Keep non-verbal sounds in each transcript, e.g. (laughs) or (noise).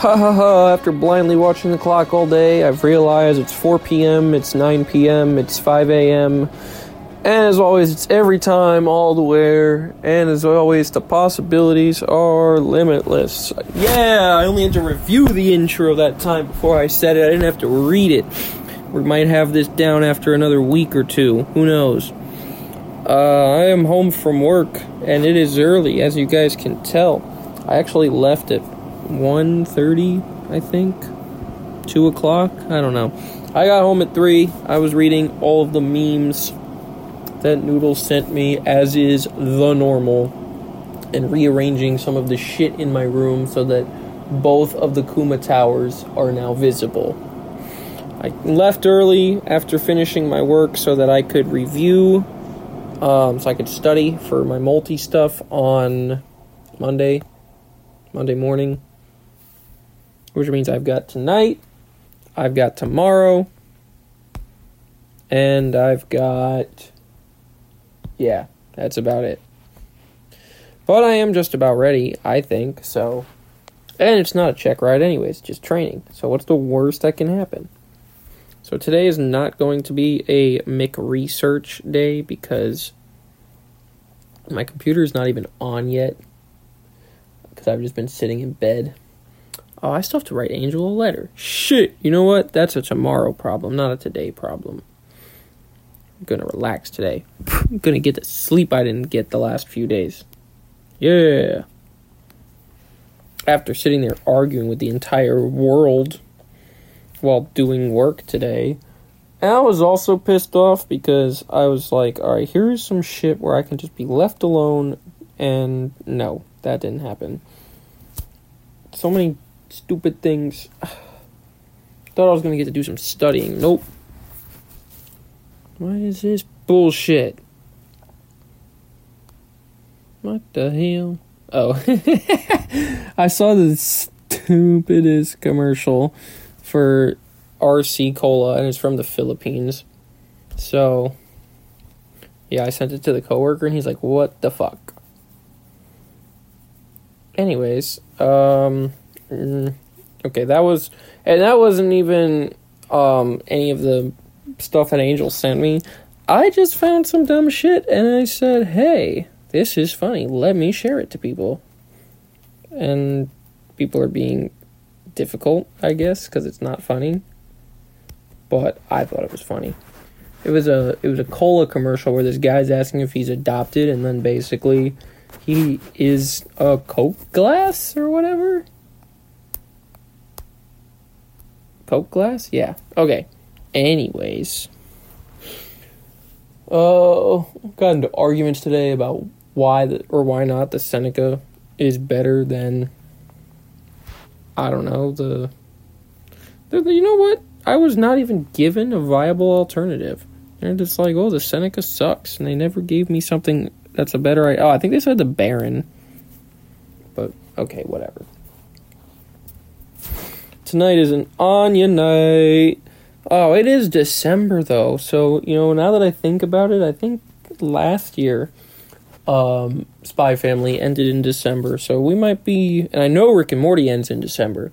Ha ha ha, after blindly watching the clock all day, I've realized it's 4 p.m., it's 9 p.m., it's 5 a.m., and as always, it's every time, all the where, and as always, the possibilities are limitless. Yeah, I only had to review the intro that time before I said it, I didn't have to read it. We might have this down after another week or two, who knows. Uh, I am home from work, and it is early, as you guys can tell. I actually left at 1.30, I think. 2 o'clock? I don't know. I got home at 3. I was reading all of the memes that Noodles sent me, as is the normal, and rearranging some of the shit in my room so that both of the Kuma towers are now visible. I left early after finishing my work so that I could review, um, so I could study for my multi stuff on Monday, Monday morning, which means I've got tonight, I've got tomorrow, and I've got yeah, that's about it. But I am just about ready, I think, so. And it's not a check ride, anyways, just training. So, what's the worst that can happen? So, today is not going to be a Mick research day because my computer is not even on yet. Because I've just been sitting in bed. Oh, I still have to write Angel a letter. Shit, you know what? That's a tomorrow problem, not a today problem. I'm gonna relax today. I'm gonna get the sleep I didn't get the last few days. Yeah. After sitting there arguing with the entire world while doing work today, and I was also pissed off because I was like, alright, here's some shit where I can just be left alone, and no, that didn't happen. So many stupid things. (sighs) Thought I was gonna get to do some studying. Nope. Why is this bullshit? What the hell? Oh, (laughs) I saw the stupidest commercial for RC Cola, and it's from the Philippines. So, yeah, I sent it to the coworker, and he's like, "What the fuck?" Anyways, um, mm, okay, that was, and that wasn't even um any of the stuff that Angel sent me, I just found some dumb shit and I said, hey, this is funny. Let me share it to people. And people are being difficult, I guess, because it's not funny. But I thought it was funny. It was a it was a cola commercial where this guy's asking if he's adopted, and then basically he is a Coke glass or whatever. Coke glass, yeah. Okay. Anyways, uh, got into arguments today about why the, or why not the Seneca is better than I don't know the, the, the you know what I was not even given a viable alternative. They're just like, oh, the Seneca sucks, and they never gave me something that's a better. Oh, I think they said the Baron, but okay, whatever. Tonight is an Anya night. Oh, it is December though. So, you know, now that I think about it, I think last year um Spy Family ended in December. So we might be and I know Rick and Morty ends in December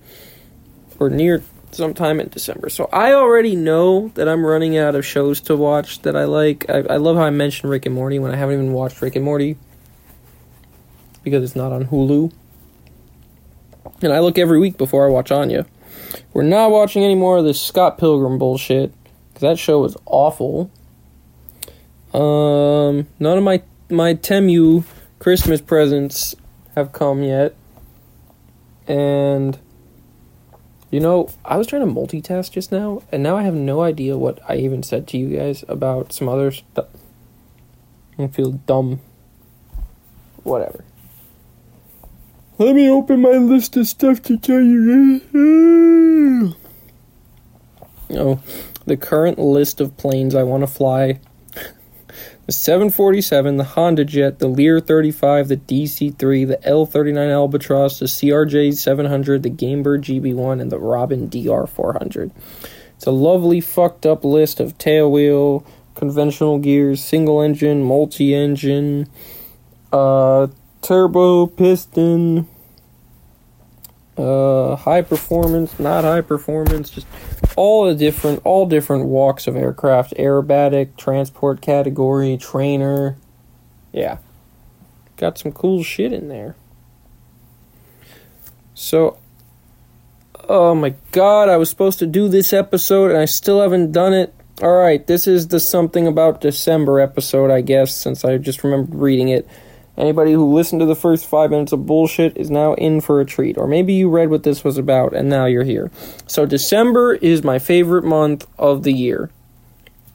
or near sometime in December. So I already know that I'm running out of shows to watch that I like. I, I love how I mentioned Rick and Morty when I haven't even watched Rick and Morty because it's not on Hulu. And I look every week before I watch Anya. We're not watching any more of this Scott Pilgrim bullshit because that show was awful. Um, none of my my Temu Christmas presents have come yet, and you know I was trying to multitask just now, and now I have no idea what I even said to you guys about some other stuff. I feel dumb. Whatever. Let me open my list of stuff to tell you. Oh, the current list of planes I want to fly (laughs) the 747, the Honda Jet, the Lear 35, the DC 3, the L 39 Albatross, the CRJ 700, the Gamebird GB 1, and the Robin DR 400. It's a lovely, fucked up list of tailwheel, conventional gears, single engine, multi engine, uh, turbo piston, uh, high performance, not high performance, just all the different, all different walks of aircraft, aerobatic, transport category, trainer. Yeah. Got some cool shit in there. So, oh my god, I was supposed to do this episode and I still haven't done it. Alright, this is the something about December episode, I guess, since I just remembered reading it. Anybody who listened to the first five minutes of bullshit is now in for a treat. Or maybe you read what this was about and now you're here. So, December is my favorite month of the year.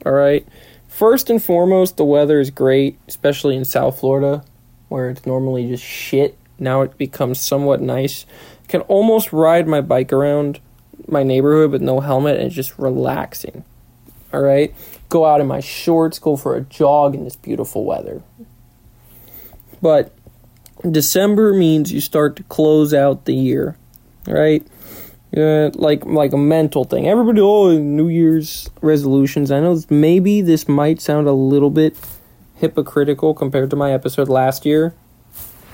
Alright? First and foremost, the weather is great, especially in South Florida, where it's normally just shit. Now it becomes somewhat nice. Can almost ride my bike around my neighborhood with no helmet and it's just relaxing. Alright? Go out in my shorts, go for a jog in this beautiful weather. But December means you start to close out the year, right? Uh, like like a mental thing. Everybody, oh, New Year's resolutions. I know maybe this might sound a little bit hypocritical compared to my episode last year,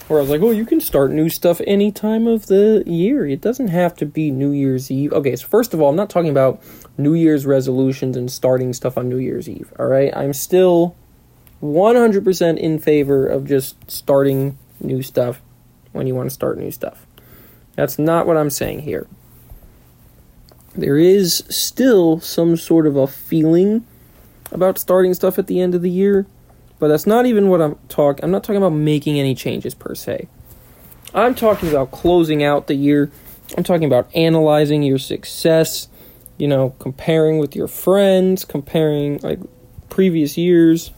where I was like, oh, you can start new stuff any time of the year. It doesn't have to be New Year's Eve. Okay, so first of all, I'm not talking about New Year's resolutions and starting stuff on New Year's Eve. All right, I'm still 100% in favor of just starting new stuff when you want to start new stuff. That's not what I'm saying here. There is still some sort of a feeling about starting stuff at the end of the year, but that's not even what I'm talking I'm not talking about making any changes per se. I'm talking about closing out the year. I'm talking about analyzing your success, you know, comparing with your friends, comparing like previous years,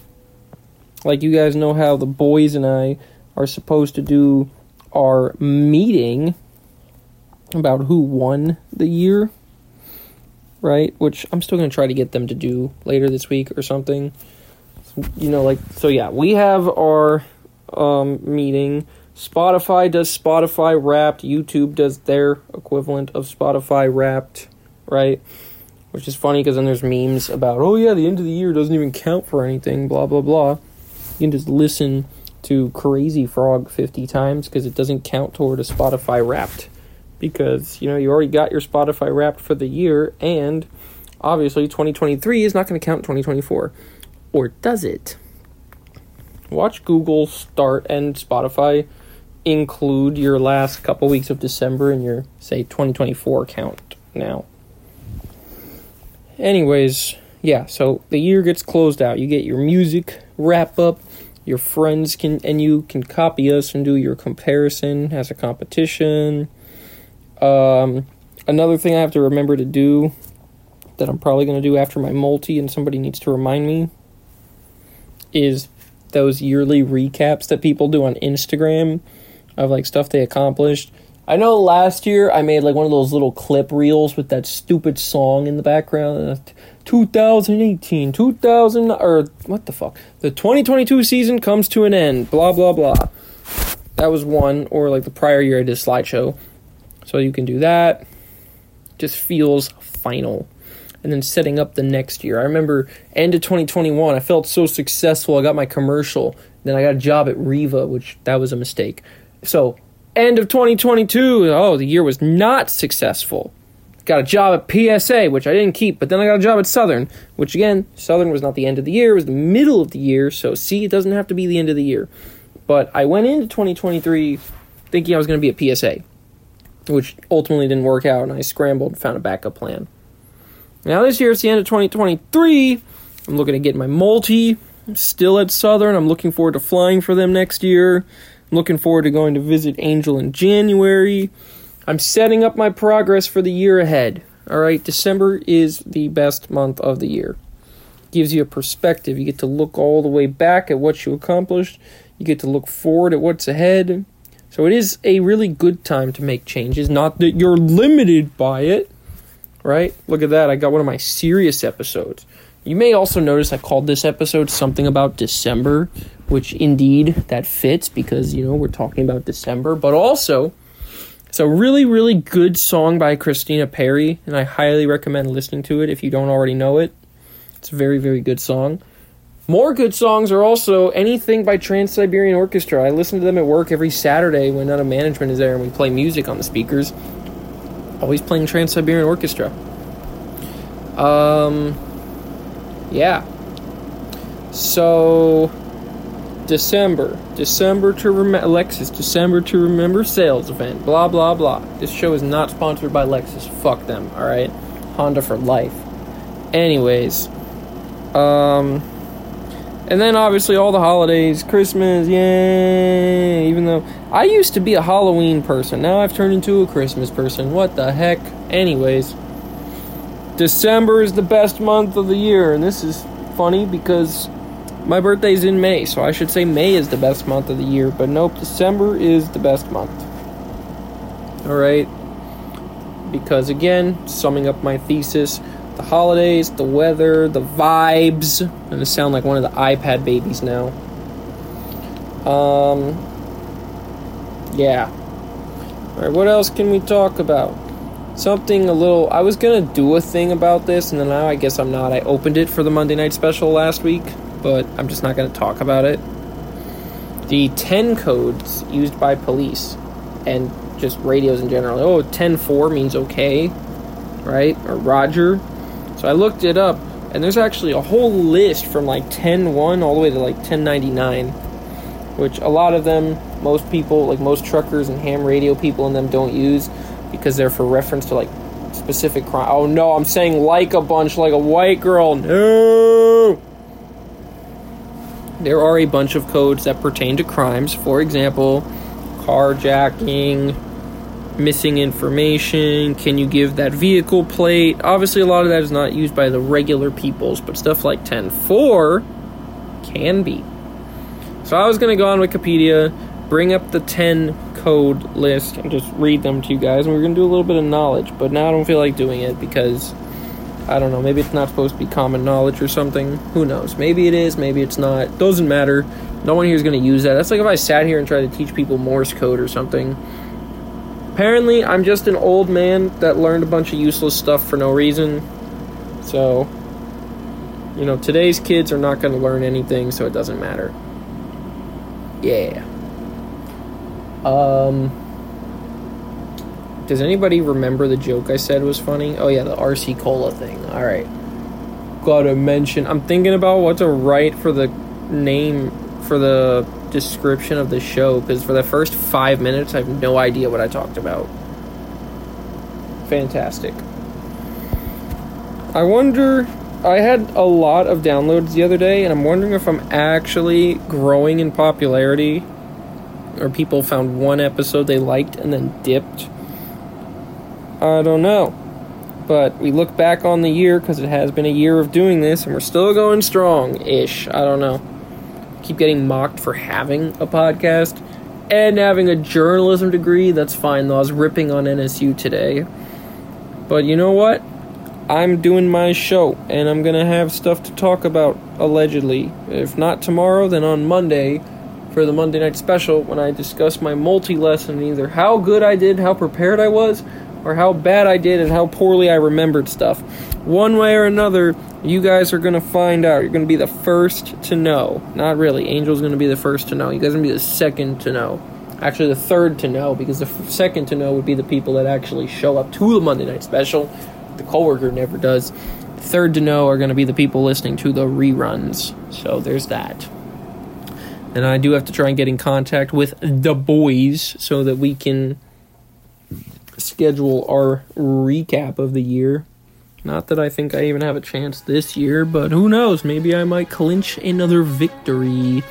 like you guys know how the boys and I are supposed to do our meeting about who won the year, right? Which I'm still going to try to get them to do later this week or something. You know, like, so yeah, we have our um, meeting. Spotify does Spotify Wrapped. YouTube does their equivalent of Spotify Wrapped, right? Which is funny because then there's memes about, oh yeah, the end of the year doesn't even count for anything, blah, blah, blah you can just listen to Crazy Frog 50 times because it doesn't count toward a Spotify wrapped. Because, you know, you already got your Spotify wrapped for the year, and obviously 2023 is not going to count 2024. Or does it? Watch Google start and Spotify include your last couple weeks of December in your, say, 2024 count now. Anyways, yeah, so the year gets closed out. You get your music wrap up your friends can and you can copy us and do your comparison as a competition. Um, another thing I have to remember to do that I'm probably going to do after my multi, and somebody needs to remind me, is those yearly recaps that people do on Instagram of like stuff they accomplished. I know last year I made like one of those little clip reels with that stupid song in the background. Uh, 2018, 2000, or what the fuck? The 2022 season comes to an end, blah, blah, blah. That was one, or like the prior year I did a slideshow. So you can do that. Just feels final. And then setting up the next year. I remember end of 2021, I felt so successful. I got my commercial. Then I got a job at Riva, which that was a mistake. So end of 2022, oh, the year was not successful. Got a job at PSA, which I didn't keep, but then I got a job at Southern, which again, Southern was not the end of the year, it was the middle of the year, so see, it doesn't have to be the end of the year. But I went into 2023 thinking I was going to be a PSA, which ultimately didn't work out, and I scrambled and found a backup plan. Now, this year, it's the end of 2023. I'm looking to get my multi. I'm still at Southern. I'm looking forward to flying for them next year. Looking forward to going to visit Angel in January. I'm setting up my progress for the year ahead. All right, December is the best month of the year. Gives you a perspective. You get to look all the way back at what you accomplished. You get to look forward at what's ahead. So it is a really good time to make changes. Not that you're limited by it, right? Look at that. I got one of my serious episodes. You may also notice I called this episode something about December, which indeed that fits because, you know, we're talking about December, but also it's a really, really good song by Christina Perri, and I highly recommend listening to it if you don't already know it. It's a very, very good song. More good songs are also anything by Trans Siberian Orchestra. I listen to them at work every Saturday when none of management is there and we play music on the speakers. always playing Trans Siberian Orchestra. Um, yeah. So, December. December to remember. Lexus, December to remember sales event. Blah, blah, blah. This show is not sponsored by Lexus. Fuck them, alright? Honda for life. Anyways, um, and then obviously all the holidays, Christmas, yay! Even though I used to be a Halloween person, now I've turned into a Christmas person. What the heck? Anyways, December is the best month of the year, and this is funny because my birthday's in May, so I should say May is the best month of the year, but nope, December is the best month. Alright? Because again, summing up my thesis, the holidays, the weather, the vibes. I'm gonna sound like one of the iPad babies now. Um, yeah. Alright, what else can we talk about? Something a little. I was gonna do a thing about this, and then now I guess I'm not. I opened it for the Monday night special last week, but I'm just not gonna talk about it. The 10 codes used by police and just radios in general. Oh, 10 4 means okay, right? Or Roger. So I looked it up, and there's actually a whole list from like 10.1 all the way to like 10.99, which a lot of them, most people, like most truckers and ham radio people in them don't use because they're for reference to like specific crime. Oh no, I'm saying like a bunch, like a white girl. No! There are a bunch of codes that pertain to crimes. For example, carjacking, missing information? Can you give that vehicle plate? Obviously, a lot of that is not used by the regular peoples, but stuff like 10.4 can be. So I was going to go on Wikipedia, bring up the 10 code list, and just read them to you guys, and we're going to do a little bit of knowledge, but now I don't feel like doing it because. I don't know, maybe it's not supposed to be common knowledge or something. Who knows? Maybe it is, maybe it's not. Doesn't matter. No one here is going to use that. That's like if I sat here and tried to teach people Morse code or something apparently I'm just an old man that learned a bunch of useless stuff for no reason. So, you know, today's kids are not going to learn anything, so it doesn't matter. Yeah. Um Does anybody remember the joke I said was funny? Oh yeah, the RC Cola thing. All right. Got to mention I'm thinking about what to write for the name for the description of the show because for the first five minutes, I have no idea what I talked about. Fantastic. I wonder. I had a lot of downloads the other day, and I'm wondering if I'm actually growing in popularity, or people found one episode they liked and then dipped. I don't know. But we look back on the year because it has been a year of doing this, and we're still going strong ish. I don't know keep getting mocked for having a podcast and having a journalism degree. That's fine though. I was ripping on NSU today. But you know what? I'm doing my show and I'm going to have stuff to talk about allegedly. If not tomorrow, then on Monday for the Monday night special when I discuss my multi lesson either how good I did, how prepared I was, or how bad I did and how poorly I remembered stuff. One way or another, you guys are going to find out. You're going to be the first to know. Not really. Angel's going to be the first to know. You guys are going to be the second to know. Actually, the third to know, because the f- second to know would be the people that actually show up to the Monday night special. The coworker never does. Third to know are going to be the people listening to the reruns. So there's that. And I do have to try and get in contact with the boys so that we can schedule our recap of the year. Not that I think I even have a chance this year, but who knows? Maybe I might clinch another victory.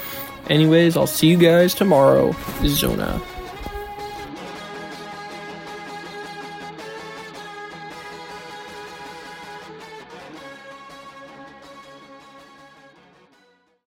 Anyways, I'll see you guys tomorrow. Zona.